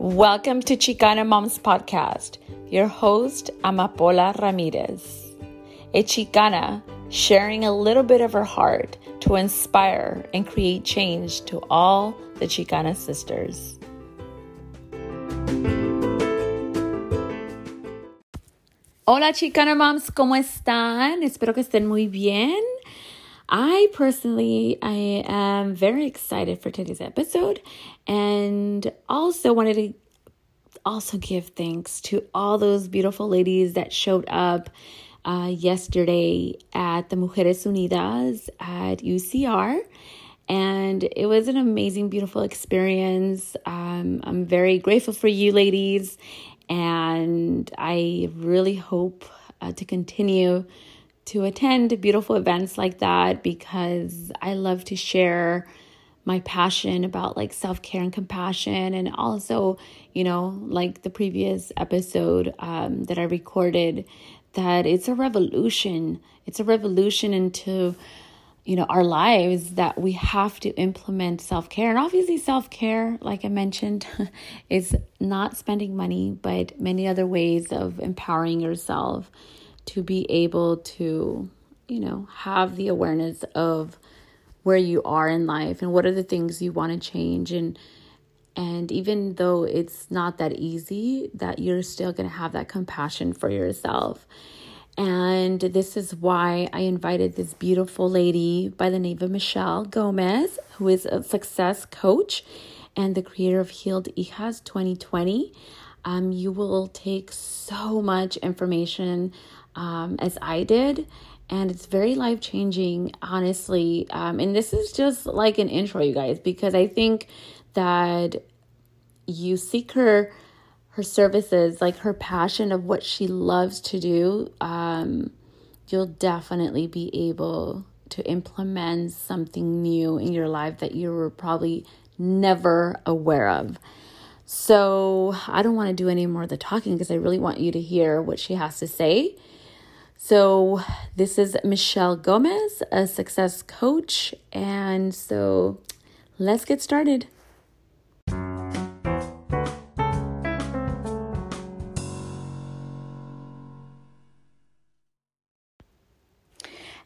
Welcome to Chicana Moms Podcast. Your host, Amapola Ramirez. A Chicana sharing a little bit of her heart to inspire and create change to all the Chicana sisters. Hola Chicana Moms, ¿cómo están? Espero que estén muy bien. I personally I am very excited for today's episode and also wanted to also give thanks to all those beautiful ladies that showed up uh, yesterday at the Mujeres Unidas at UCR. And it was an amazing, beautiful experience. Um, I'm very grateful for you, ladies. And I really hope uh, to continue to attend beautiful events like that because I love to share my passion about like self care and compassion. And also, you know, like the previous episode um, that I recorded, that it's a revolution. It's a revolution into, you know, our lives that we have to implement self care. And obviously, self care, like I mentioned, is not spending money, but many other ways of empowering yourself to be able to, you know, have the awareness of where you are in life and what are the things you want to change and and even though it's not that easy that you're still going to have that compassion for yourself and this is why I invited this beautiful lady by the name of Michelle Gomez, who is a success coach and the creator of Healed Hijas 2020. Um, you will take so much information um, as I did and it's very life changing, honestly. Um, and this is just like an intro, you guys, because I think that you seek her her services, like her passion of what she loves to do. Um, you'll definitely be able to implement something new in your life that you were probably never aware of. So, I don't want to do any more of the talking because I really want you to hear what she has to say. So, this is Michelle Gomez, a success coach. And so, let's get started.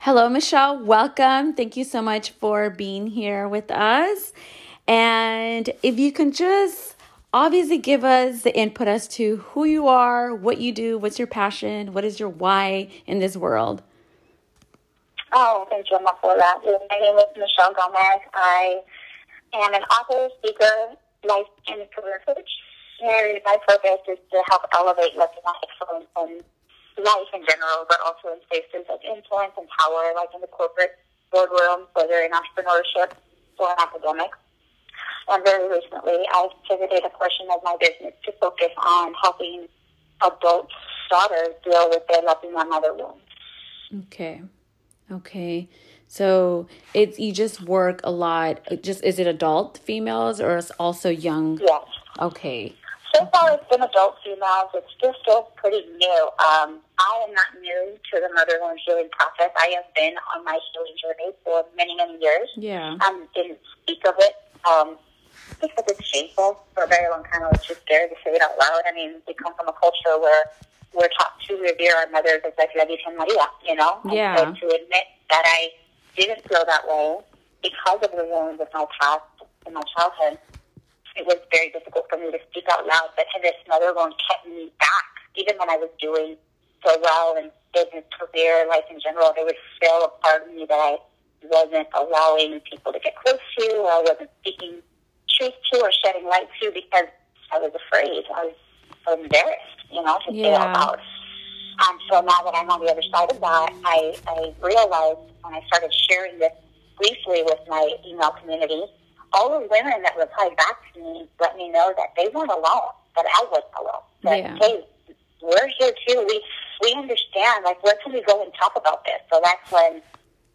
Hello, Michelle. Welcome. Thank you so much for being here with us. And if you can just obviously give us the input as to who you are, what you do, what's your passion, what is your why in this world. Oh, thank you, Emma, for that. My name is Michelle Gomez. I am an author, speaker, life and career coach. And my purpose is to help elevate Latina excellence um, in life in general, but also in spaces of influence and power, like in the corporate boardroom, whether in entrepreneurship or in academics. And very recently, I've pivoted a portion of my business to focus on helping adult daughters deal with their Latina mother wounds. Okay. Okay. So it's you just work a lot. Just is it adult females or is also young? Yes. Okay. So far, it's been adult females. It's still still pretty new. Um, I am not new to the mother wound healing process. I have been on my healing journey for many many years. Yeah. Um, didn't speak of it. Um, because it's shameful for a very long time. I was just scared to say it out loud. I mean, we come from a culture where we're taught to revere our mothers as like La Virgen Maria, you know? Yeah. And so to admit that I didn't feel that way because of the wounds of my past and my childhood, it was very difficult for me to speak out loud. But this mother wound kept me back, even when I was doing so well in business, career, life in general. There was still a part of me that I wasn't allowing people to get close to, or I wasn't speaking truth to or shedding light to because I was afraid. I was embarrassed, you know, to yeah. say out loud. Um, so now that I'm on the other side of that, I, I realized when I started sharing this briefly with my email community, all the women that replied back to me let me know that they weren't alone, that I wasn't alone. That, yeah. hey, we're here too. We, we understand, like, where can we go and talk about this? So that's when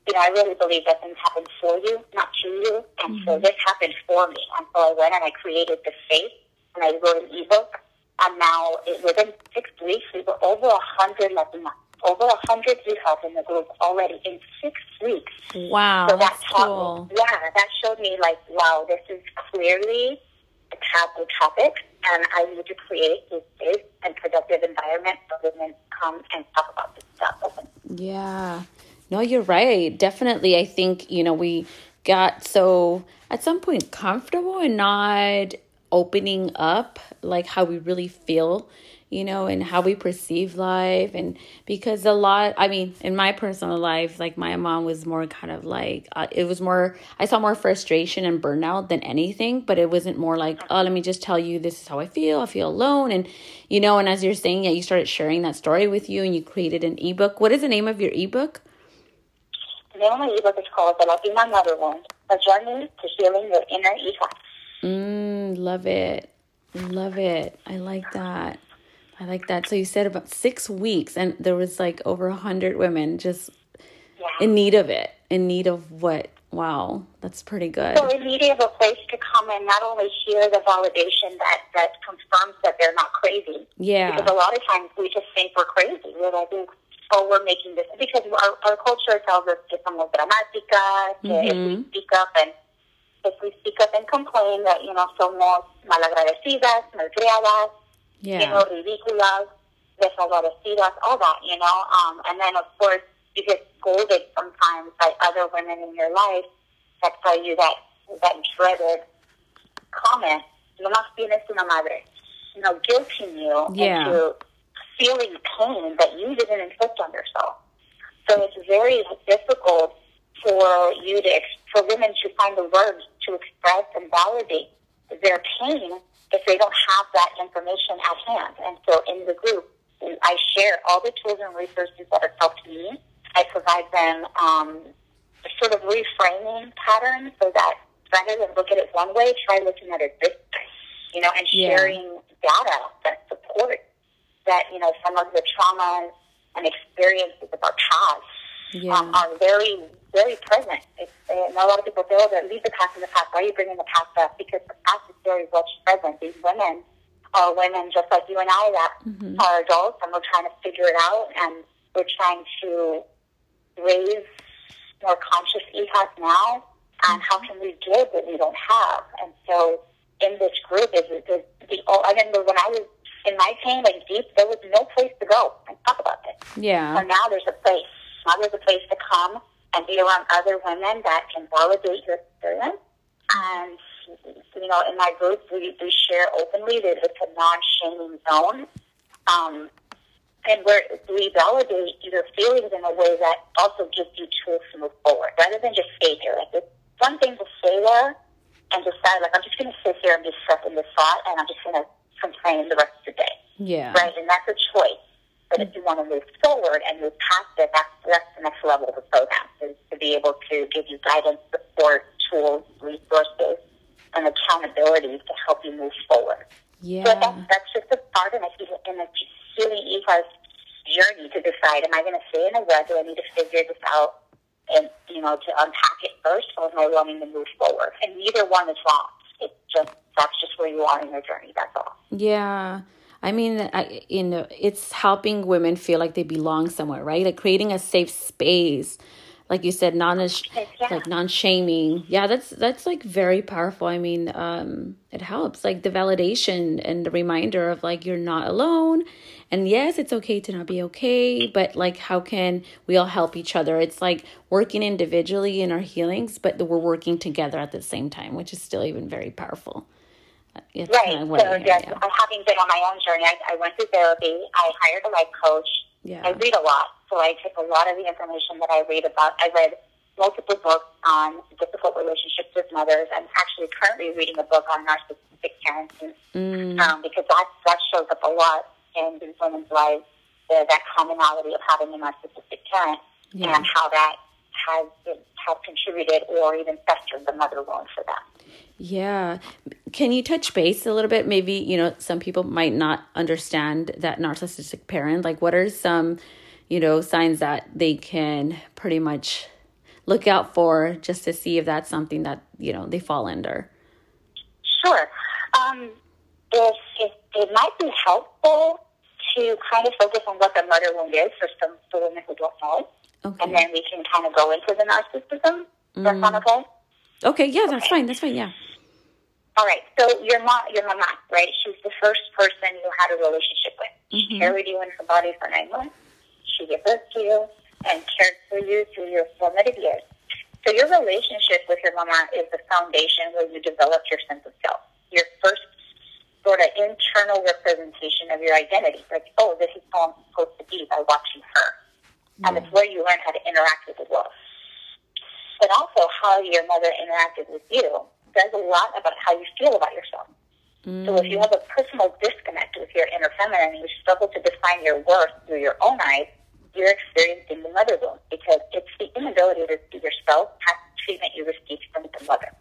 you know, I really believe that things happen for you, not to you. And mm-hmm. so this happened for me. And so I went and I created the faith and I wrote an ebook. And now it, within six weeks, we were over a hundred Latinas, over a hundred hijas in the group already in six weeks. Wow, so that taught cool. me, yeah, that showed me like, wow, this is clearly a taboo topic and I need to create a safe and productive environment for women to come and talk about this stuff. Yeah. No, you're right. Definitely. I think, you know, we got so at some point comfortable and not opening up like how we really feel you know, and how we perceive life. And because a lot, I mean, in my personal life, like my mom was more kind of like, uh, it was more, I saw more frustration and burnout than anything, but it wasn't more like, oh, let me just tell you this is how I feel. I feel alone. And, you know, and as you're saying, yeah, you started sharing that story with you and you created an ebook. What is the name of your ebook? The name of my ebook is called The Latina Mother Wound, A Journey to Healing Your Inner Hija. Mm, love it. Love it. I like that. I like that. So you said about six weeks, and there was like over a hundred women just yeah. in need of it. In need of what? Wow, that's pretty good. So in need of a place to come and not only hear the validation that that confirms that they're not crazy. Yeah. Because a lot of times we just think we're crazy. We're like, oh, we're making this because our, our culture tells us que somos dramáticas, que mm-hmm. if we mm-hmm. speak up and if we speak up and complain that you know somos malagradecidas, malcriadas yeah. you know, ridículas, desaparecidas, all that, you know. Um, and then, of course, you get scolded sometimes by other women in your life that tell you that, that dreaded comment, no más tienes una madre, you know, guilting you yeah. into feeling pain that you didn't inflict on yourself. So it's very difficult for you to, for women to find the words to express and validate their pain if they don't have that information at hand. And so in the group, I share all the tools and resources that have helped me. I provide them um, sort of reframing patterns so that rather than look at it one way, try looking at it this way, you know, and sharing yeah. data that support that, you know, some of the traumas and experiences of our past yeah. um, are very, very present. It's, and a lot of people feel that leave the past in the past. Why are you bringing the past up? Because the past is very much present. These women are women just like you and I that mm-hmm. are adults, and we're trying to figure it out, and we're trying to raise more conscious hijas now. And how can we give what we don't have? And so, in this group, is the, the oh, I remember when I was in my pain, like deep, there was no place to go and talk about this. Yeah. So now there's a place now there's a place to come and be around other women that can validate your experience. And, you know, in my group, we, we share openly that it's a non-shaming zone. Um, and where we validate your feelings in a way that also gives you tools to move forward, rather than just stay here. Like, it's one thing to stay there and decide, like, I'm just going to sit here and be stuck in this thought, and I'm just going to complain the rest of the day. Yeah. Right? And that's a choice. But if you want to move forward and move past it, that's, that's the next level of the program, is to be able to give you guidance, support, tools, resources, and accountability to help you move forward. Yeah. So that's, that's just a part of it in a healing hija's journey to decide, am I going to stay in a rut? Do I need to figure this out? And, you know, to unpack it first, or am I willing to move forward? And neither one is wrong. It's just, that's just where you are in your journey. That's all. Yeah. I mean, I, you know, it's helping women feel like they belong somewhere, right? Like creating a safe space, like you said, non yeah. like non shaming. Yeah, that's that's like very powerful. I mean, um, it helps like the validation and the reminder of like you're not alone. And yes, it's okay to not be okay, but like how can we all help each other? It's like working individually in our healings, but we're working together at the same time, which is still even very powerful. It's right. Kind of so, yes, yeah. having been on my own journey, I, I went to therapy. I hired a life coach. Yeah. I read a lot, so I took a lot of the information that I read about. I read multiple books on difficult relationships with mothers. I'm actually currently reading a book on narcissistic parenting mm. um, because that that shows up a lot in these women's lives. The, that commonality of having a narcissistic parent yeah. and how that has has contributed or even festered the mother wound for them. Yeah. Can you touch base a little bit? Maybe, you know, some people might not understand that narcissistic parent. Like, what are some, you know, signs that they can pretty much look out for just to see if that's something that, you know, they fall under? Sure. Um, if, if it might be helpful to kind of focus on what the mother wound is for some for women who don't know. Okay. And then we can kind of go into the narcissism. Mm. That's okay? Okay, yeah, that's okay. fine. That's fine, yeah. All right. So your mom, your mama, right? She's the first person you had a relationship with. She Mhm. carried you in her body for nine months. She gave birth to you and cared for you through your formative years. So your relationship with your mama is the foundation where you develop your sense of self. Your first sort of internal representation of your identity. Like, oh, this is how I'm supposed to be by watching her. And it's mm. where you learn how to interact with the world. But also how your mother interacted with you says a lot about how you feel about yourself. So if you mm. have a personal disconnect with your inner feminine and you struggle to define your worth through your own eyes, you're experiencing the mother wound because it's the inability to see yourself past the treatment you received from the mother.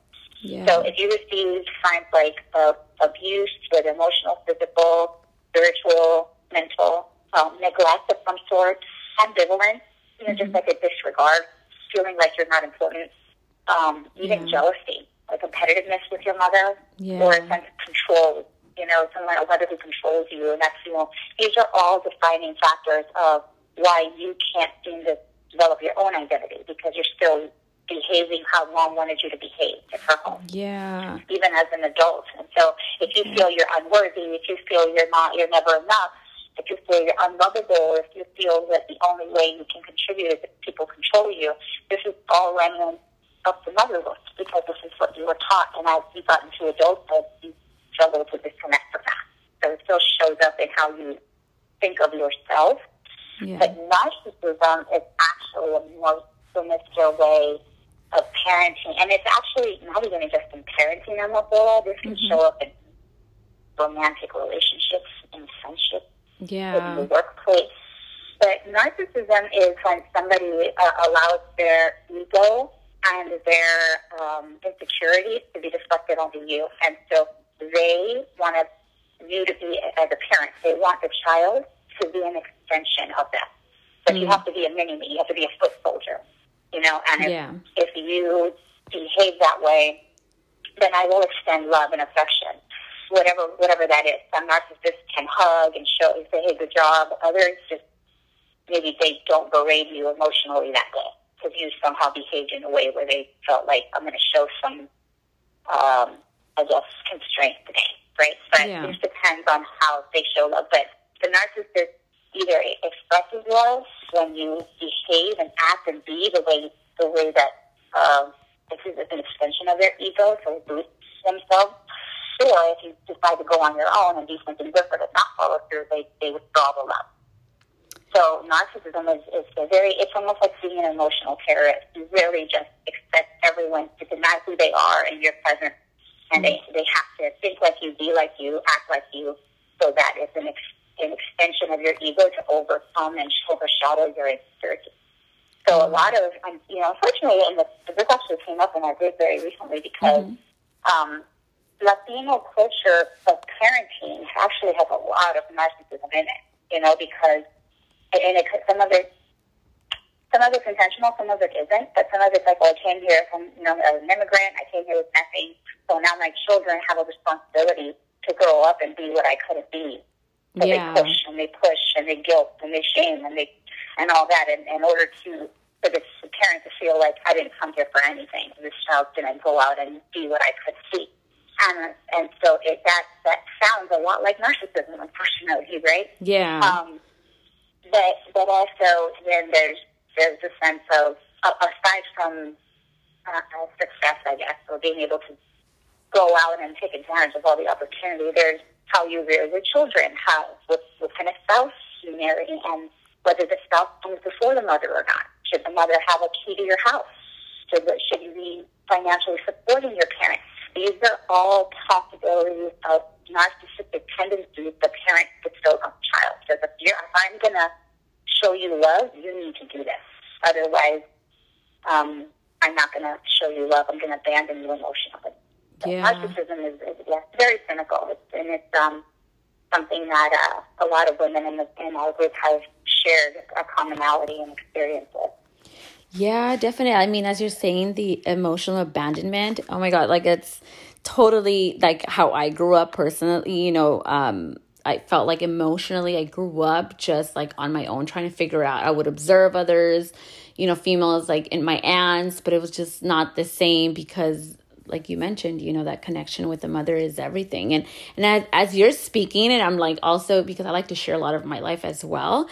Yeah. So if you receive signs like uh, abuse, whether emotional, physical, spiritual, mental, um, neglect of some sort, ambivalence, you know, just like a disregard, feeling like you're not important, um, even Yeah. jealousy, a competitiveness with your mother, Yeah. or a sense of control, you know, someone a mother who controls you, and that's, you know, these are all defining factors of why you can't seem to develop your own identity because you're still behaving how mom wanted you to behave in her home yeah. even as an adult. And so if you feel you're unworthy, if you feel you're not, you're never enough, if you feel you're unlovable, if you feel that the only way you can contribute is if people control you, this is all remnants of the motherhood because this is what you were taught. And as you got into adulthood, you struggle to disconnect from that. So it still shows up in how you think of yourself. Yeah. But narcissism is actually a more sinister way of parenting. And it's actually not even just in parenting, Amapola. This can Mhm. show up in romantic relationships, in friendships, yeah. in the workplace. But narcissism is when somebody uh, allows their ego and their um, insecurities to be deflected onto you. And so they want you to be, as a parent, they want the child to be an extension of them. But you Mm. have to be a mini-me. You have to be a foot soldier, you know? And if, Yeah. if you behave that way, then I will extend love and affection, whatever whatever that is. Some narcissists can hug and show and say, "Hey, good job." Others just maybe they don't berate you emotionally that day because you somehow behaved in a way where they felt like I'm going to show some, um, I guess, constraint today, right? But Yeah. it just depends on how they show love. But the narcissist either expresses love when you behave and act and be the way the way that um, this is an extension of their ego to boost themselves. Or if you decide to go on your own and do something different and not follow through, they, they withdraw the love. So narcissism is, is a very, it's almost like being an emotional terrorist. You really just expect everyone to deny who they are in your presence. And they, they have to think like you, be like you, act like you, so that it's an, an extension of your ego to overcome and overshadow your insecurity. So a lot of, um, you know, unfortunately, and this, actually came up in our group very recently because Mhm. um, Latino culture of parenting actually has a lot of narcissism in it, you know, because and it, some of it, some of it's intentional, some of it isn't, but some of it's like, well, I came here from, you know, as an immigrant, I came here with nothing, so now my children have a responsibility to grow up and be what I couldn't be. So Yeah. they push and they push and they guilt and they shame and they and all that in, in order to for the parent to feel like I didn't come here for anything. This child didn't go out and be what I could see. And and so it that that sounds a lot like narcissism, unfortunately, right? Yeah. Um, but but also then there's there's a sense of uh, aside from uh, success, I guess, or being able to go out and take advantage of all the opportunity. There's how you rear your children, how what, what kind of spouse you marry, and whether the spouse comes before the mother or not. Should the mother have a key to your house? Should, should you be financially supporting your parents? These are all possibilities of narcissistic tendencies the parent bestows on the child. So if, you're, if I'm going to show you love, you need to do this. Otherwise, um, I'm not going to show you love. I'm going to abandon you emotionally. Yeah. Narcissism is, is yeah, very cynical, it's, and it's um, something that uh, a lot of women in, the, in our group have shared a commonality and experience with. Yeah, definitely. I mean, as you're saying, the emotional abandonment. Oh my god, like it's totally like how I grew up personally. You know, um, I felt like emotionally I grew up just like on my own, trying to figure out. I would observe others, you know, females like in my aunts, but it was just not the same because like you mentioned, you know, that connection with the mother is everything. And and as, as you're speaking, and I'm like also because I like to share a lot of my life as well.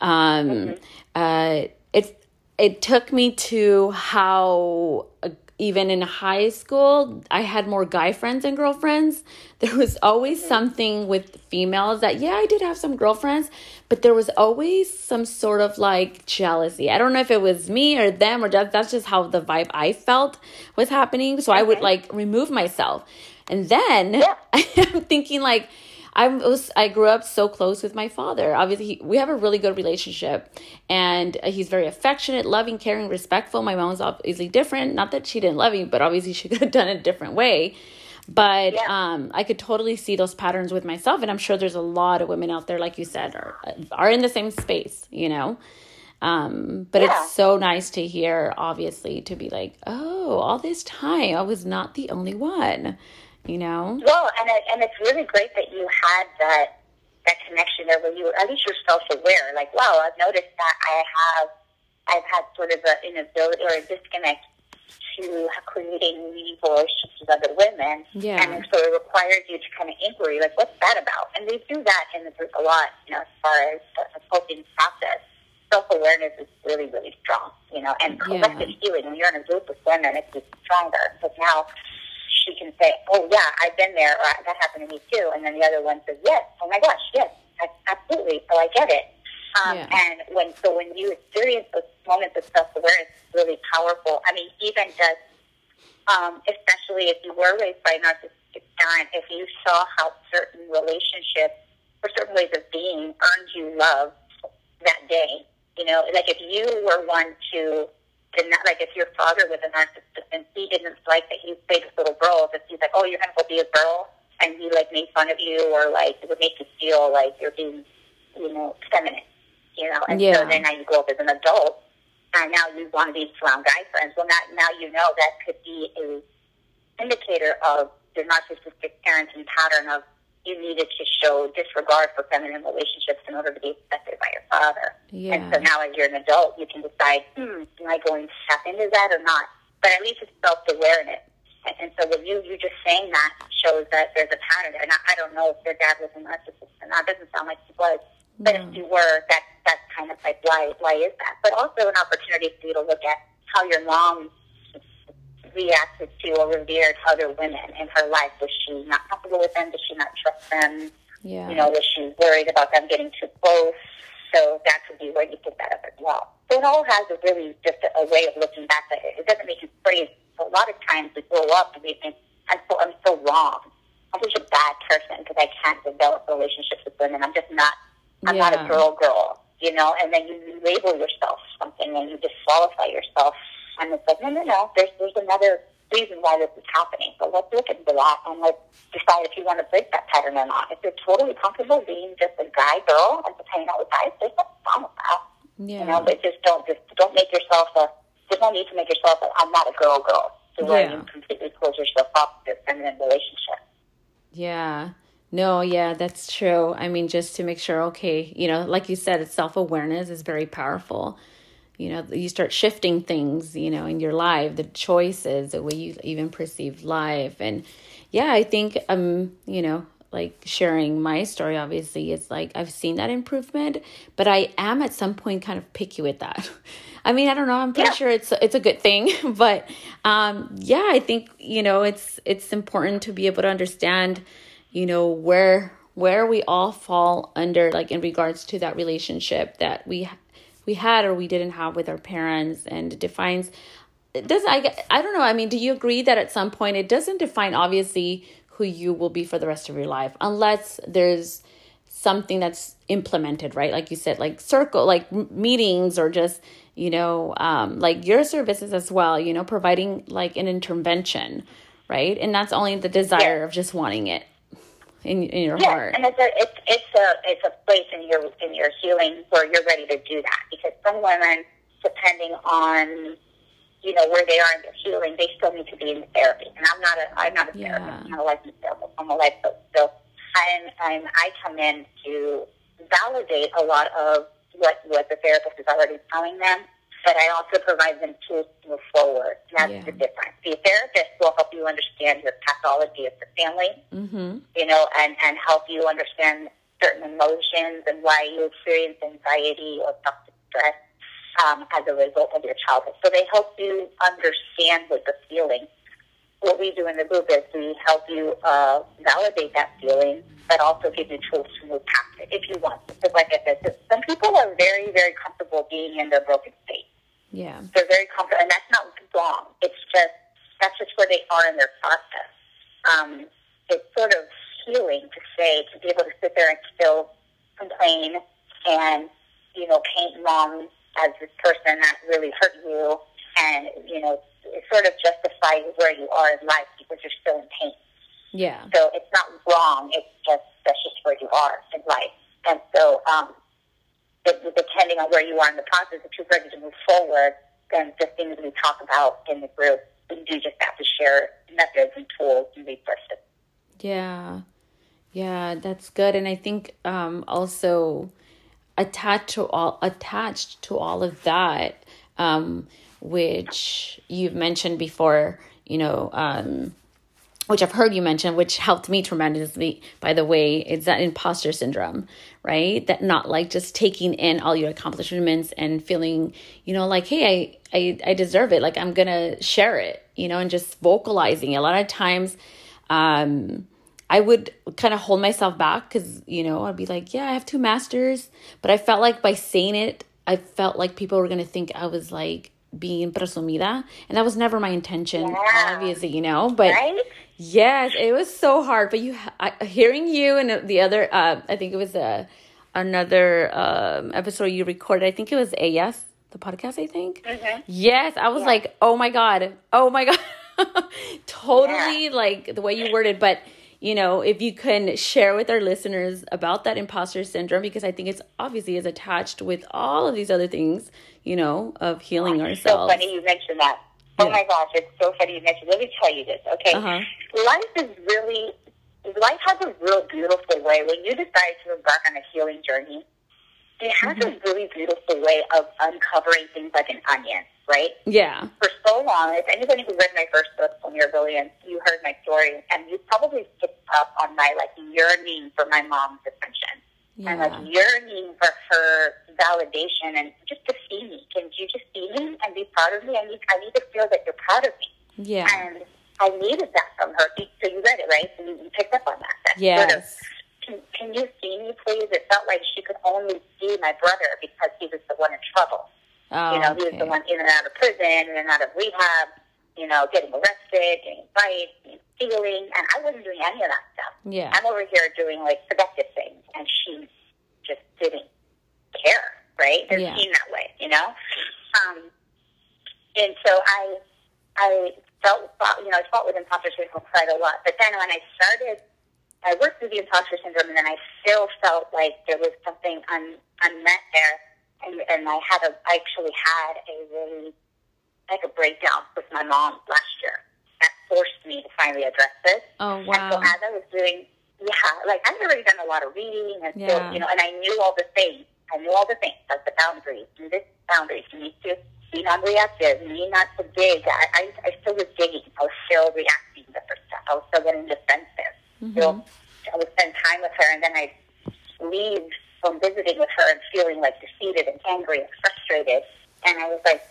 Um, mm-hmm. uh, it it took me to how uh, even in high school, I had more guy friends and girlfriends. There was always mm-hmm. something with females that, yeah, I did have some girlfriends, but there was always some sort of like jealousy. I don't know if it was me or them or just, that's just how the vibe I felt was happening. So okay. I would like remove myself. And then yeah. I'm thinking like, I was I grew up so close with my father. Obviously, he, we have a really good relationship, and he's very affectionate, loving, caring, respectful. My mom's obviously different. Not that she didn't love me, but obviously she could have done it a different way. But yeah. um, I could totally see those patterns with myself, and I'm sure there's a lot of women out there, like you said, are are in the same space. You know. Um, but yeah. it's so nice to hear, obviously, to be like, oh, all this time I was not the only one you know? Well, and it, and it's really great that you had that that connection there where you were, at least you're self aware. Like, wow, I've noticed that I have I've had sort of an inability or a disconnect to creating meaningful relationships with other women. Yeah. And so it requires you to kind of inquiry, like, what's that about? And they do that in the group a lot, you know, as far as the coping process. Self awareness is really, really strong, you know, and collective yeah. healing. When you're in a group with women, it's just stronger. Because now she can say, "Oh yeah, I've been there," or "That happened to me too," and then the other one says, "Yes, oh my gosh, yes, absolutely." So I get it. Um, yeah. And when so when you experience those moments of self awareness, it's really powerful. I mean, even just um, especially if you were raised by a narcissistic parent, if you saw how certain relationships or certain ways of being earned you love that day, you know, like if you were one to did not like if your father was a narcissist and he didn't like that you played with little girls, if he's like, oh, you're gonna go be a girl, and he like made fun of you or like it would make you feel like you're being, you know, feminine, you know, and yeah. so then now you grow up as an adult, and now you want to be around guy friends. Well, now now you know that could be a indicator of your narcissistic parenting pattern of you needed to show disregard for feminine relationships in order to be accepted by your father. Yeah. And so now, as you're an adult, you can decide, hmm, am I going to tap into that or not? But at least it's self awareness. And, and so, with you, you just saying that shows that there's a pattern there. And I, I don't know if your dad was a narcissist or not. It doesn't sound like he was. But if you were, that that's kind of like why why is that? But also an opportunity for you to look at how your mom reacted to or revered other women in her life. Was she not comfortable with them? Did she not trust them? Yeah. You know, was she worried about them getting too close? So that could be where you pick that up as well. So it all has a really just a, a way of looking back at it. It doesn't make you crazy. So a lot of times we grow up and we think, I'm so, I'm so wrong. I'm such a bad person because I can't develop relationships with women. I'm just not, I'm yeah. not a girl girl, you know, and then you label yourself something and you disqualify yourself and it's like, no, no, no. There's there's another reason why this is happening. So let's look into that and let's decide if you want to break that pattern or not. If you're totally comfortable being just a guy girl and just hanging out with guys, there's nothing wrong with that. Yeah. You know, but just don't just don't make yourself a there's no need to make yourself a I'm not a girl girl. So where yeah. you completely close yourself off to a feminine relationship. Yeah. No, yeah, that's true. I mean, just to make sure, okay, you know, like you said, self awareness is very powerful you know you start shifting things you know in your life the choices the way you even perceive life and yeah i think um you know like sharing my story obviously it's like i've seen that improvement but i am at some point kind of picky with that i mean i don't know i'm pretty yeah. sure it's it's a good thing but um yeah i think you know it's it's important to be able to understand you know where where we all fall under like in regards to that relationship that we we had or we didn't have with our parents and defines it does I, I don't know i mean do you agree that at some point it doesn't define obviously who you will be for the rest of your life unless there's something that's implemented right? Like you said like circle like meetings or just you know um, like your services as well you know providing like an intervention right? And that's only the desire yeah. of just wanting it in, in your yes, heart. and it's a it's it's a it's a place in your in your healing where you're ready to do that because some women, depending on you know where they are in their healing, they still need to be in therapy. And I'm not a I'm not a yeah. therapist. I'm not a licensed therapist. I'm a life coach. So I'm I'm I come in to validate a lot of what what the therapist is already telling them. But I also provide them tools to move forward. That's Yeah. the difference. The therapist will help you understand your pathology of the family, Mm-hmm. you know, and, and help you understand certain emotions and why you experience anxiety or self-distress um, as a result of your childhood. So they help you understand what you're feeling. What we do in the group is we help you uh, validate that feeling, but also give you tools to move past it if you want. Because like I said, some people are very, very comfortable being in their broken state. Yeah. They're very comfortable, and that's not wrong. It's just that's just where they are in their process. Um, it's sort of healing to say to be able to sit there and still complain and you know paint mom as this person that really hurt you, and you know it sort of justifies where you are in life because you're still in pain. Yeah. So it's not wrong. It's just that's just where you are in life. And so, um, depending on where you are in the process, if you're ready to move forward, then the things we talk about in the group, we do just have to share methods and tools and resources. Yeah. Yeah, that's good. And I think um also attached to all attached to all of that, um, which you've mentioned before, you know, um which I've heard you mention, which helped me tremendously, by the way, is that imposter syndrome, right? That not like just taking in all your accomplishments and feeling, you know, like, hey, I, I, I deserve it. Like I'm gonna share it, you know, and just vocalizing. It. A lot of times, um, I would kind of hold myself back because, you know, I'd be like, yeah, I have two masters. But I felt like by saying it, I felt like people were going to think I was like being presumida. And that was never my intention, Yeah. obviously, you know. But Right? yes, it was so hard. But you, I, hearing you and the other, uh, I think it was uh, another um, episode you recorded. I think it was AS, the podcast, I think. Mhm. Yes, I was Yeah. like, oh my God, oh my God. totally like the way you worded. But, you know, if you can share with our listeners about that imposter syndrome, because I think it's obviously is attached with all of these other things, you know, of healing So ourselves. funny you mentioned that. Oh Yeah. my gosh, it's so funny you mentioned. Let me tell you this, okay? Uh-huh. Life is really, life has a real beautiful way. When you decide to embark on a healing journey, it has Mm-hmm. a really beautiful way of uncovering things like an onion, right? Yeah. For so long, if anybody who read my first book, When You're Brilliant, you heard my story, and you probably picked up on my like yearning for my mom's attention and like yearning for her validation and just to see me. Can you just see me and be proud of me? I need, I need to feel that you're proud of me. Yeah. And I needed that from her. So you read it, right? So you, you picked up on that. that Sort of, can, can you see me, please? It felt like she could only see my brother because he was the one in trouble. Oh, you know, he was the one in and out of prison, in and out of rehab, you know, getting arrested, getting fights, stealing, and I wasn't doing any of that stuff. Yeah. I'm over here doing like productive things, and she just didn't care, right? They're Yeah. seen that way, you know. Um, and so I, I felt, you know, I fought with imposter syndrome quite a lot. But then when I started, I worked through the imposter syndrome, and then I still felt like there was something un, unmet there, and, and I had a, I actually had a really like a breakdown with my mom last year. That forced me to finally address this. Oh, And so as I was doing, yeah, like I'd already done a lot of reading and still, Yeah. you know, and I knew all the things. I knew all the things, like the boundaries, do this boundaries. You need to be non-reactive. You need not to dig. I, I, I still was digging. I was still reacting to her stuff. I was still getting defensive. Mm-hmm. So I would spend time with her, and then I'd leave from visiting with her and feeling like defeated and angry and frustrated. And I was like,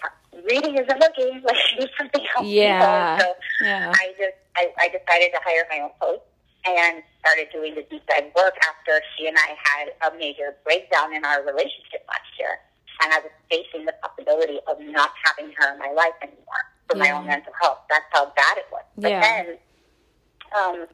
reading isn't working. Like, need something else. Yeah. So Yeah. I just I, I decided to hire my own coach and started doing the deep dive work after she and I had a major breakdown in our relationship last year. And I was facing the possibility of not having her in my life anymore for my own mental health. That's how bad it was. But Yeah. then um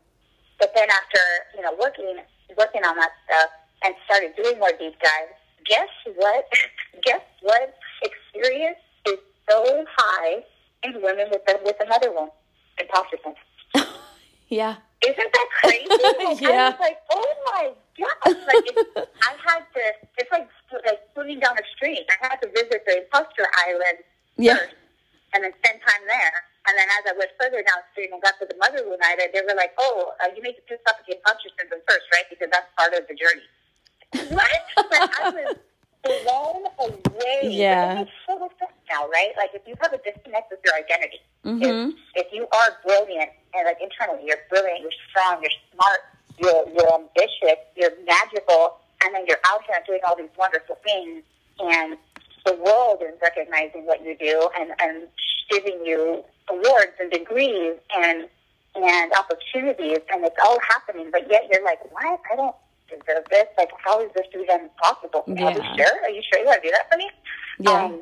but then after, you know, working working on that stuff and started doing more deep dives, guess what guess what experience is so high in women with the, with another one? Imposter syndrome. yeah. Isn't that crazy? Like, I was like, oh my gosh. Like, I had to, it's like, like swimming down a stream. I had to visit the imposter island Yeah. first and then spend time there. And then as I went further downstream and got to the mother island, they were like, oh, uh, you need to pick up the imposter syndrome first, right? Because that's part of the journey. What? Like, I was blown away. Yeah. It makes total sense right? Like if you have a disconnect with your identity, Mhm. if, if you are brilliant and like internally you're brilliant, you're strong, you're smart, you're you're ambitious, you're magical, and then you're out here doing all these wonderful things, and the world is recognizing what you do and and giving you awards and degrees and and opportunities, and it's all happening, but yet you're like, what? I don't deserve this. Like, how is this even possible? Are you sure? Are you sure you want to do that for me? Yeah. Um,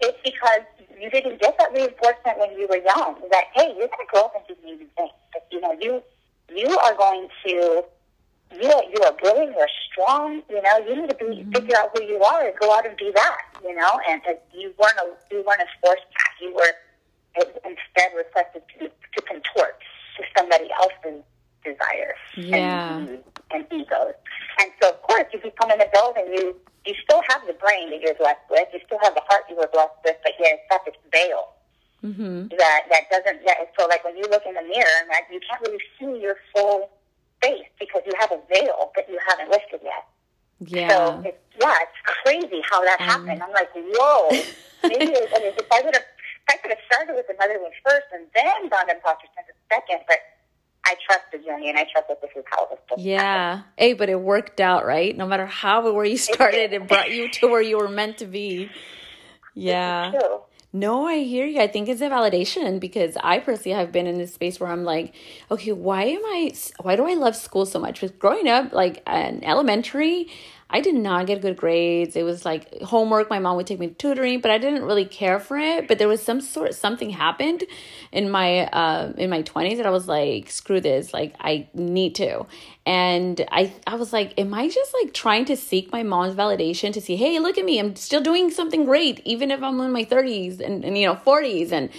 it's because you didn't get that reinforcement when you were young. That hey, you're going to grow up and do amazing things. That, you know, you you are going to you are, you are brilliant. You're strong. You know, you need to be figure out who you are and go out and be that. You know, and uh, you weren't a, you weren't a forced path. You were instead requested to to contort to somebody else's desires Yeah. and and egos. And so, of course, if you become an adult and you you still have the brain that you're blessed with. You still have the heart you were blessed with, but yet it's got this veil Mhm. that that doesn't. That, so, like when you look in the mirror, and you can't really see your full face because you have a veil that you haven't lifted yet. Yeah. So it's yeah, it's crazy how that Um, happened. I'm like, whoa. Maybe it, I mean, if I would have, if I could have started with the mother one first and then gone to imposter syndrome second, but I trust the journey and I trust that this is how this happen. Yeah. Hey, but it worked out, right? No matter how where you started, it brought you to where you were meant to be. Yeah. No, I hear you. I think it's a validation because I personally have been in this space where I'm like, okay, why am I, why do I love school so much? Because growing up, like in elementary, I did not get good grades. It was like homework. My mom would take me to tutoring, but I didn't really care for it. But there was some sort, something happened in my, uh, in my twenties that I was like, screw this. Like I need to. And I, I was like, am I just like trying to seek my mom's validation to see, hey, look at me, I'm still doing something great, even if I'm in my 30s and, and you know 40s, and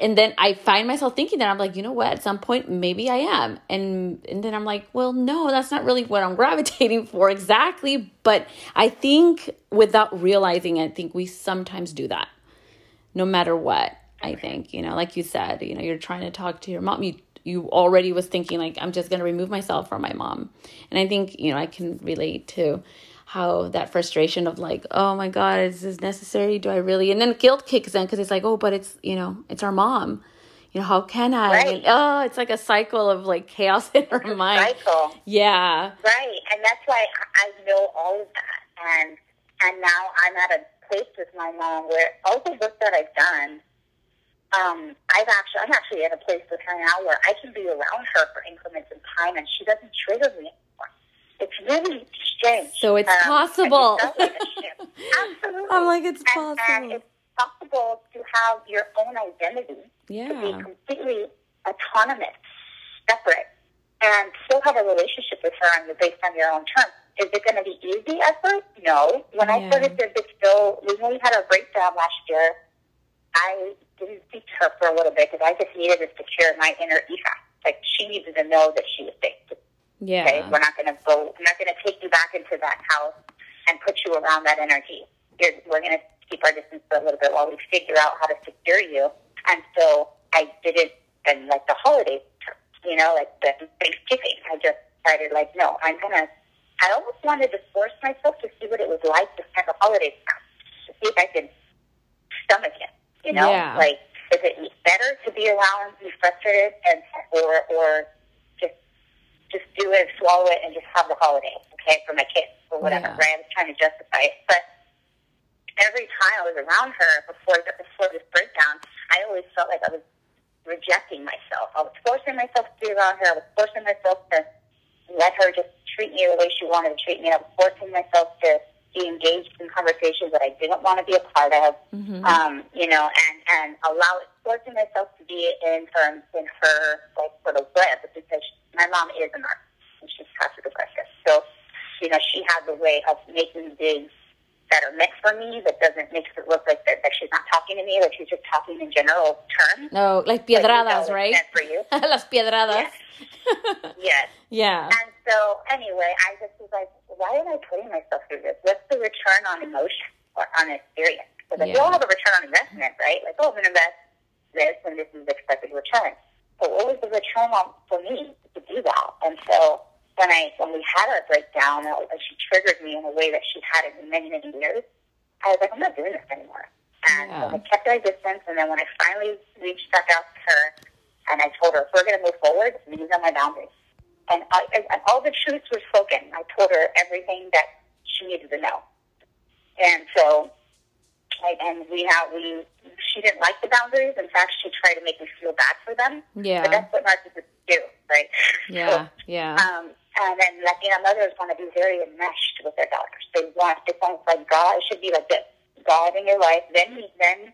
and then I find myself thinking that I'm like, you know what, at some point maybe I am, and and then I'm like, well, no, that's not really what I'm gravitating for exactly. But I think without realizing, it, I think we sometimes do that, no matter what. I think. You know, like you said, you know, you're trying to talk to your mom, you you already was thinking like i'm just going to remove myself from my mom. And i think you know i can relate to how that frustration of like oh my god is this necessary? Do i really? And then guilt kicks in because it's like oh but it's you know it's our mom. You know how can i? Right. and, oh it's like a cycle of like chaos in her mind. Cycle. yeah. Right, and that's why I I know all of that, and and now I'm at a place with my mom where all the work that I've done, um, I've actually I'm actually at a place with her now where I can be around her for increments of time, and she doesn't trigger me anymore. It's really strange. So it's Um, possible. It does make a shift. Absolutely. i'm like it's and, possible and it's possible to have your own identity to yeah be completely autonomous, separate, and still have a relationship with her on your based on your own terms. Is it going to be easy at first? No. When I Yeah. started this, bestow, when we had our breakdown last year, I didn't speak to her for a little bit because I just needed to secure my inner hija. Like she needed to know that she was safe. Yeah Okay, we're not going to go. We're not going to take you back into that house and put you around that energy. You're, we're going to keep our distance for a little bit while we figure out how to secure you. And so I did it in like the holiday, you know, like the Thanksgiving. I just decided like, no, I'm going to. I almost wanted to force myself to see what it was like to spend the holidays now, to see if I could stomach it. You know, Yeah. like is it better to be around, be frustrated, and or or just do it, swallow it, and just have the holiday, okay, for my kids or whatever. Yeah. Right? I was trying to justify it, but every time I was around her before before this breakdown, I always felt like I was rejecting myself. I was forcing myself to be around her. I was forcing myself to let her just treat me the way she wanted to treat me. I was forcing myself to be engaged in conversations that I didn't want to be a part of. Mhm. Um, you know, and and allow it, forcing myself to be in her in her like sort of web because my mom is a nurse and she's passive aggressive. So, you know, she has a way of making digs that are meant for me that doesn't make it look like that, that she's not talking to me, like she's just talking in general terms. no like Like, you know, piedradas it's right meant for you. las piedradas Yes. Yes. yeah And so, anyway, I just was like, why am I putting myself through this? Return on emotion or on experience? Because like, we all have a return on investment, right? Like, oh, I'm going to invest this, and this is the expected return. But what was the return on for me to do that? And so, when I when we had our breakdown, uh, she triggered me in a way that she hadn't in many many years. I was like, I'm not doing this anymore. And Yeah. so I kept our distance, and then when I finally reached back out to her, and I told her, if we're going to move forward, these are my boundaries. And, I, and all the truths were spoken. I told her everything that she needed to know. And so, and we have, we, she didn't like the boundaries. In fact, she tried to make me feel bad for them. Yeah. But that's what narcissists do, right? Yeah. Yeah. Um, and then Latina mothers want to be very enmeshed with their daughters. They want it's almost like God. It should be like this: God in your life, then me, then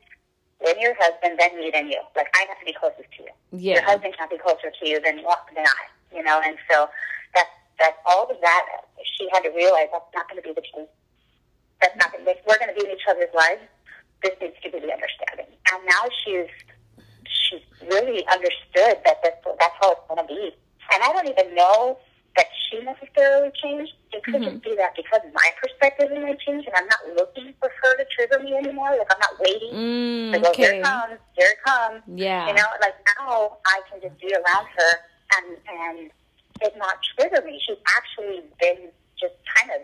then your husband, then me, then you. Like I have to be closest to you. Your husband can't be closer to you than than I. You know, and so that that all of that she had to realize that's not going to be the case. That's not going. If we're going to be in each other's lives, this needs to be the understanding. And now she's she's really understood that that's, that's how it's going to be. And I don't even know that she necessarily changed. It could just be that because my perspective may change, and I'm not looking for her to trigger me anymore. Like I'm not waiting Mm, to go. Here it comes. Here it comes. Yeah. You know, like now I can just be around her and and it not trigger me. She's actually been just kind of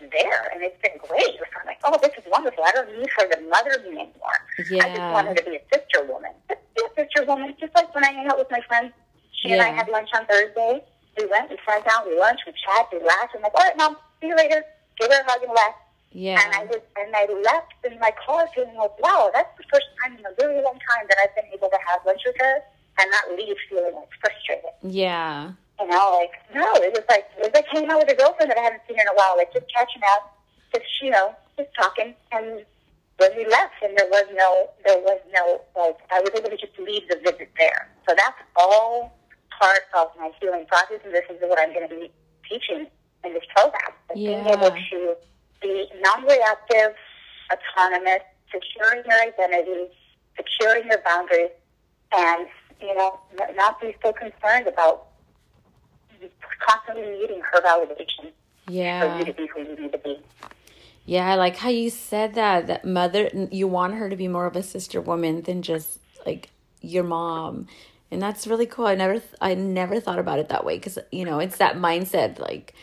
there, and it's been great. I'm like, oh, this is wonderful. I don't need her to mother me anymore. I just want her to be a sister woman. Just be a sister woman, just like when I hang out with my friends. She and I had lunch on Thursday. We went, we sat down, we lunch, we chat, we laughed. I'm like, all right, mom, see you later. Give her a hug and left. Yeah. And I was, and I left in my car feeling like, wow, that's the first time in a really long time that I've been able to have lunch with her and not leave feeling like frustrated. Yeah. You know, like no, it was like it was like hanging out with a girlfriend that I haven't seen in a while, like just catching up, just you know, just talking. And when we left, and there was no, there was no, like I was able to just leave the visit there. So that's all part of my healing process, and this is what I'm going to be teaching in this program. Like Being able to be non-reactive, autonomous, securing your identity, securing your boundaries, and you know, not be so concerned about constantly needing her validation Yeah. for you to be who you need to be. Yeah, I like how you said that that mother you want her to be more of a sister woman than just like your mom. And that's really cool. I never I never thought about it that way cuz you know, it's that mindset like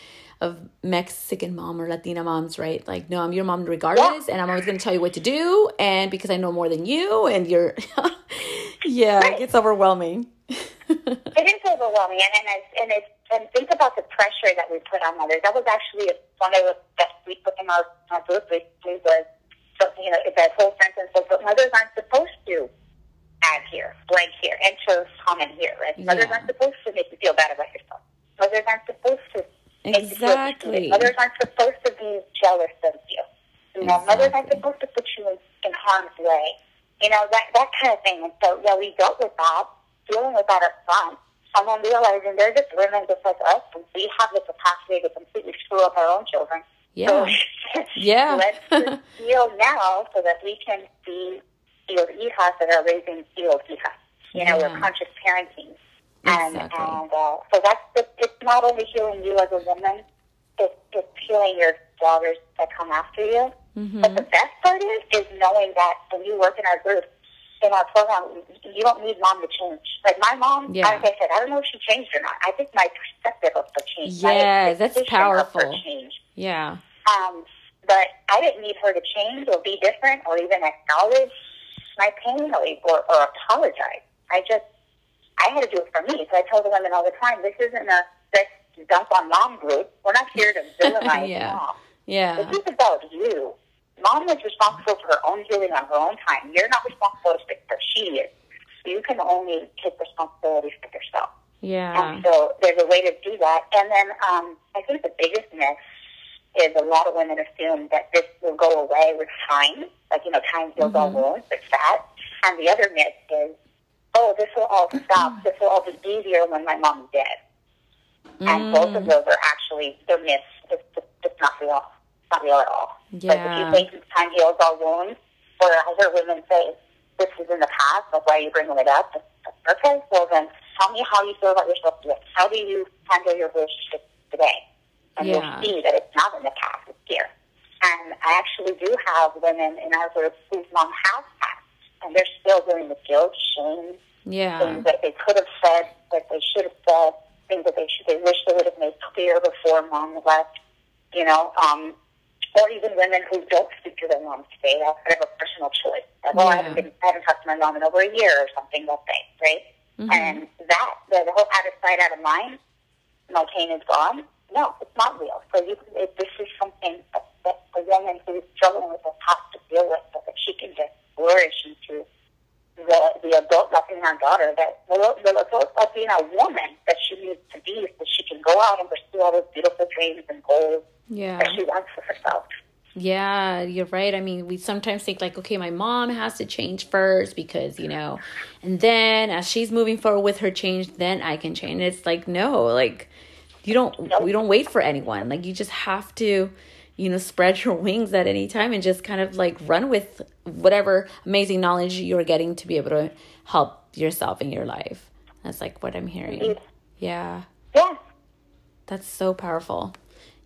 of Mexican mom or Latina moms, right? Like, no, I'm your mom regardless, and I'm always going to tell you what to do, and because I know more than you, and you're, yeah, it gets overwhelming. It is overwhelming, and and it's, and it's and think about the pressure that we put on mothers. That was actually one of the that we put in our, our book recently was so, you know that whole sentence was, "But mothers aren't supposed to add here, blank here, enter comment here, right? Mothers aren't supposed to make you feel bad about yourself. Mothers aren't supposed to make you feel Exactly. Mothers aren't supposed to be jealous of you. You know, mothers aren't supposed to put you in, in harm's way. You know, that that kind of thing. And so, yeah, we dealt with that, dealing with that up front, and then realizing they're just women just like us, and we have the capacity to completely screw up our own children. Yeah. So, Yeah. let's just heal now so that we can be healed hijas that are raising healed hijas. You know, Yeah. we're conscious parenting. And, Exactly. and uh, so that's the, it's not only healing you as a woman, it's, it's healing your daughters that come after you. Mm-hmm. But the best part is, is knowing that when you work in our group, in our program, you don't need mom to change. Like my mom, Yeah. like I said, I don't know if she changed or not. I think my perspective of her changed. Yeah, that's expectation of her powerful. Yeah. Um, but I didn't need her to change or be different or even acknowledge my pain or, or, or apologize. I just, I had to do it for me. So I tell the women all the time, this isn't a sex dump on mom group. We're not here to villainize Yeah. mom. Yeah. This is about you. Mom is responsible for her own healing on her own time. You're not responsible fix her. She is. You can only take responsibility for yourself. Yeah. And so there's a way to do that. And then um, I think the biggest myth is a lot of women assume that this will go away with time. Like, you know, time heals all mm-hmm. wounds, it's that. And the other myth is, oh, this will all stop. Mm-hmm. This will all be easier when my mom's dead. And both of mm. those are actually, they're myths. It's, it's, it's not real. It's not real at all. Like, if you think time heals all wounds, or I hear women say, this is in the past, like, why are you bringing it up? Okay, well then, tell me how you feel about yourself today. How do you handle your relationship today? And Yeah. you'll see that it's not in the past, it's here. And I actually do have women in our group whose mom has passed, and they're still dealing with guilt, shame, Yeah. things that they could have said, that they should have said, things that they should, they wish they would have made clear before mom left, you know, um, or even women who don't speak to their moms today. I have a personal choice. Like, well, I, haven't been, I haven't talked to my mom in over a year or something, let's say, right? Mhm. And that, the, the whole out of sight, out of mind, my pain is gone. No, it's not real. So you, if this is something that, that the woman who's struggling with this has to deal with, so that she can just flourish into the, the adult Latina daughter, that the, the adult Latina woman that she needs to be so she can go out and pursue all those beautiful dreams and goals Yeah. that she wants for herself. Yeah, you're right. I mean, we sometimes think like, okay, my mom has to change first because, you know, and then as she's moving forward with her change, then I can change. It's like, no, like you don't we don't wait for anyone. Like you just have to, you know, spread your wings at any time and just kind of like run with whatever amazing knowledge you're getting to be able to help yourself in your life. That's like what I'm hearing. Yeah. Yeah. That's so powerful.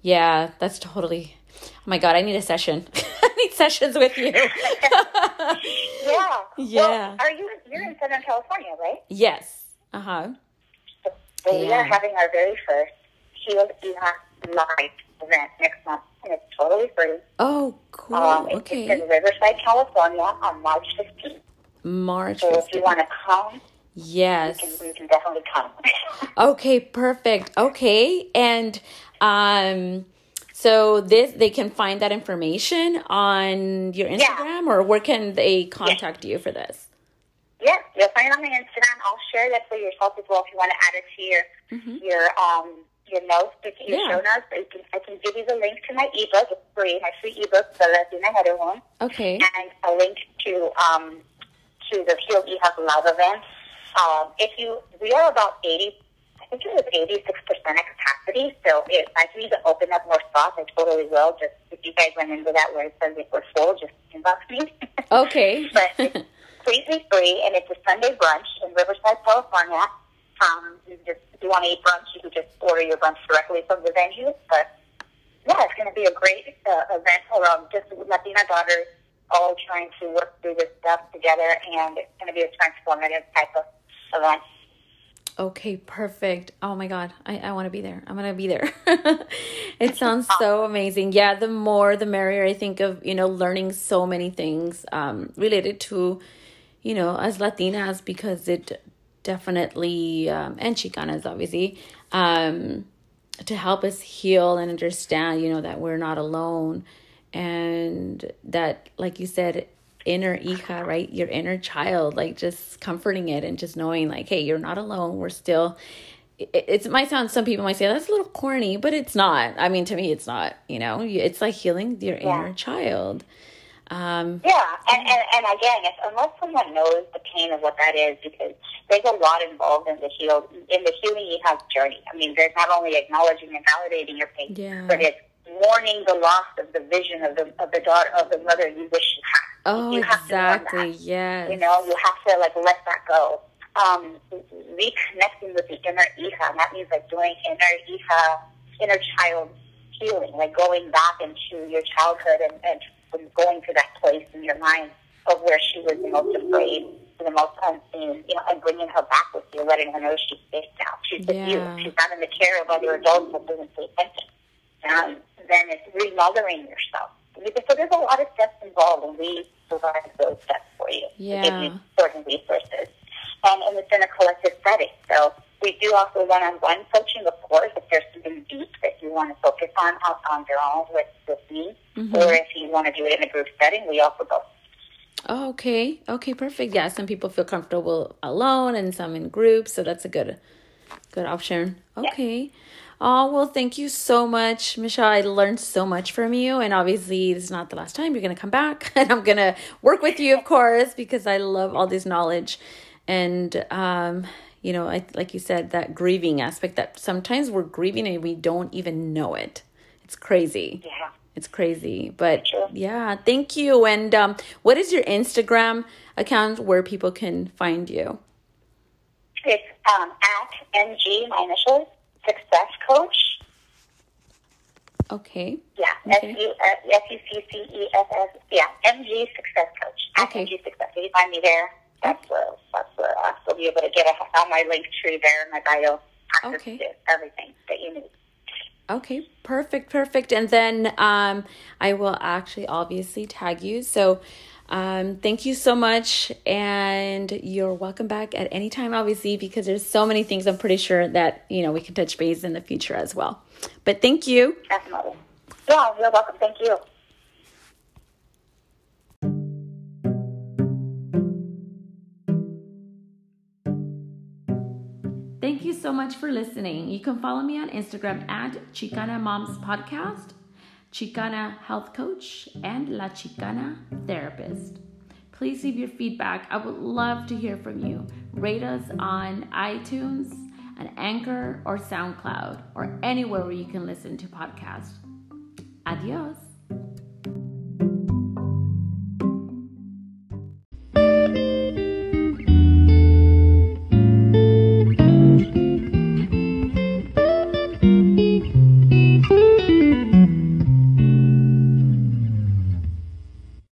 Yeah, that's totally. Oh my god, I need a session. I need sessions with you. Yeah. Yeah. Well, are you? You're in Southern California, right? yes. Uh huh. So we Yeah. are having our very first Heal Hija live event next month, and it's totally free. Oh, cool. Um, it's, it's okay. in Riverside, California, on March 15th. March. So if you want to come, Yes. you can, you can definitely come. Okay, perfect. Okay. And um so this they can find that information on your Instagram or where can they contact you for this? yes, you'll find it on my Instagram. I'll share that for yourself as well if you want to add it to your your um your notes, your Yeah. show notes. So you can, I can give you the link to my ebook. It's free, my free ebook, the Latina Header one. Okay. and a link to um, to the Heal Hija Live event. Um, if you, we are about eighty, I think it was eighty six percent of capacity. So if I can even open up more spots, I totally will. Just if you guys run into that where it says we're full, just inbox me. Okay. but it's completely free, and it's a Sunday brunch in Riverside, California. Um, you just, if you want to eat brunch, you can just order your brunch directly from the venue. But yeah, it's going to be a great uh, event around just Latina daughters all trying to work through this stuff together, and it's going to be a transformative type of event. Okay, perfect. Oh my God, I, I want to be there. I'm going to be there. it sounds so amazing. Yeah, the more the merrier. I think of, you know, learning so many things um, related to, you know, as Latinas because it definitely, um, and Chicanas obviously, um, to help us heal and understand, you know, that we're not alone and that, like you said, inner hija, right? Your inner child, like just comforting it and just knowing, like, hey, you're not alone. We're still. It, it might sound some people might say that's a little corny, but it's not. I mean, to me, it's not. You know, it's like healing your Yeah. inner child. Um, Yeah, and, and, and again, if, unless someone knows the pain of what that is, because there's a lot involved in the heal in the healing you have journey. I mean, there's not only acknowledging and validating your pain, Yeah. but it's mourning the loss of the vision of the of the daughter of the mother you wish you had. oh, you have exactly. that. Yes. You know, you have to like let that go. Um, reconnecting with the inner hija, and that means like doing inner hija, inner child healing, like going back into your childhood and, and going to that place in your mind of where she was the most afraid, the most unseen, you know, and bringing her back with you, letting her know she's safe now. She's with Yeah. you. She's not in the care of other adults that doesn't pay attention. Um, then it's remothering yourself. So there's a lot of steps involved, and we provide those steps for you. to give Yeah. you important resources. Um, and it's in a collective setting. So we do also one-on-one coaching, of course, if there's something deep that you want to focus on on, on your own with, with me, or if you want to do it in a group setting, we offer both. Oh, okay. Okay, perfect. Yeah, some people feel comfortable alone and some in groups, so that's a good good option. Okay. Oh, well, thank you so much, Michelle. I learned so much from you, and obviously, this is not the last time you're going to come back, and I'm going to work with you, of course, because I love all this knowledge. And, um, you know, I, like you said, that grieving aspect that sometimes we're grieving and we don't even know it. It's crazy. Yeah. It's crazy, but Sure. yeah, thank you. And um, what is your Instagram account where people can find you? It's um, at MG, my initials, Success Coach. Okay. Yeah, Okay. S U S U C C E S S. Yeah, MG Success Coach. Okay. MG Success. If you find me there, that's where that's where uh, you'll be able to get a, on my link tree there in my bio. Access Okay. to everything that you need. Okay, perfect, perfect. And then um, I will actually obviously tag you. So Um, thank you so much, and you're welcome back at any time, obviously, because there's so many things I'm pretty sure that you know we can touch base in the future as well. But thank you. Definitely. Yeah, you're welcome. Thank you. Thank you so much for listening. You can follow me on Instagram at Chicana Moms Podcast, Chicana Health Coach, and La Chicana Therapist. Please leave your feedback. I would love to hear from you. Rate us on iTunes, an Anchor, or SoundCloud, or anywhere where you can listen to podcasts. Adios.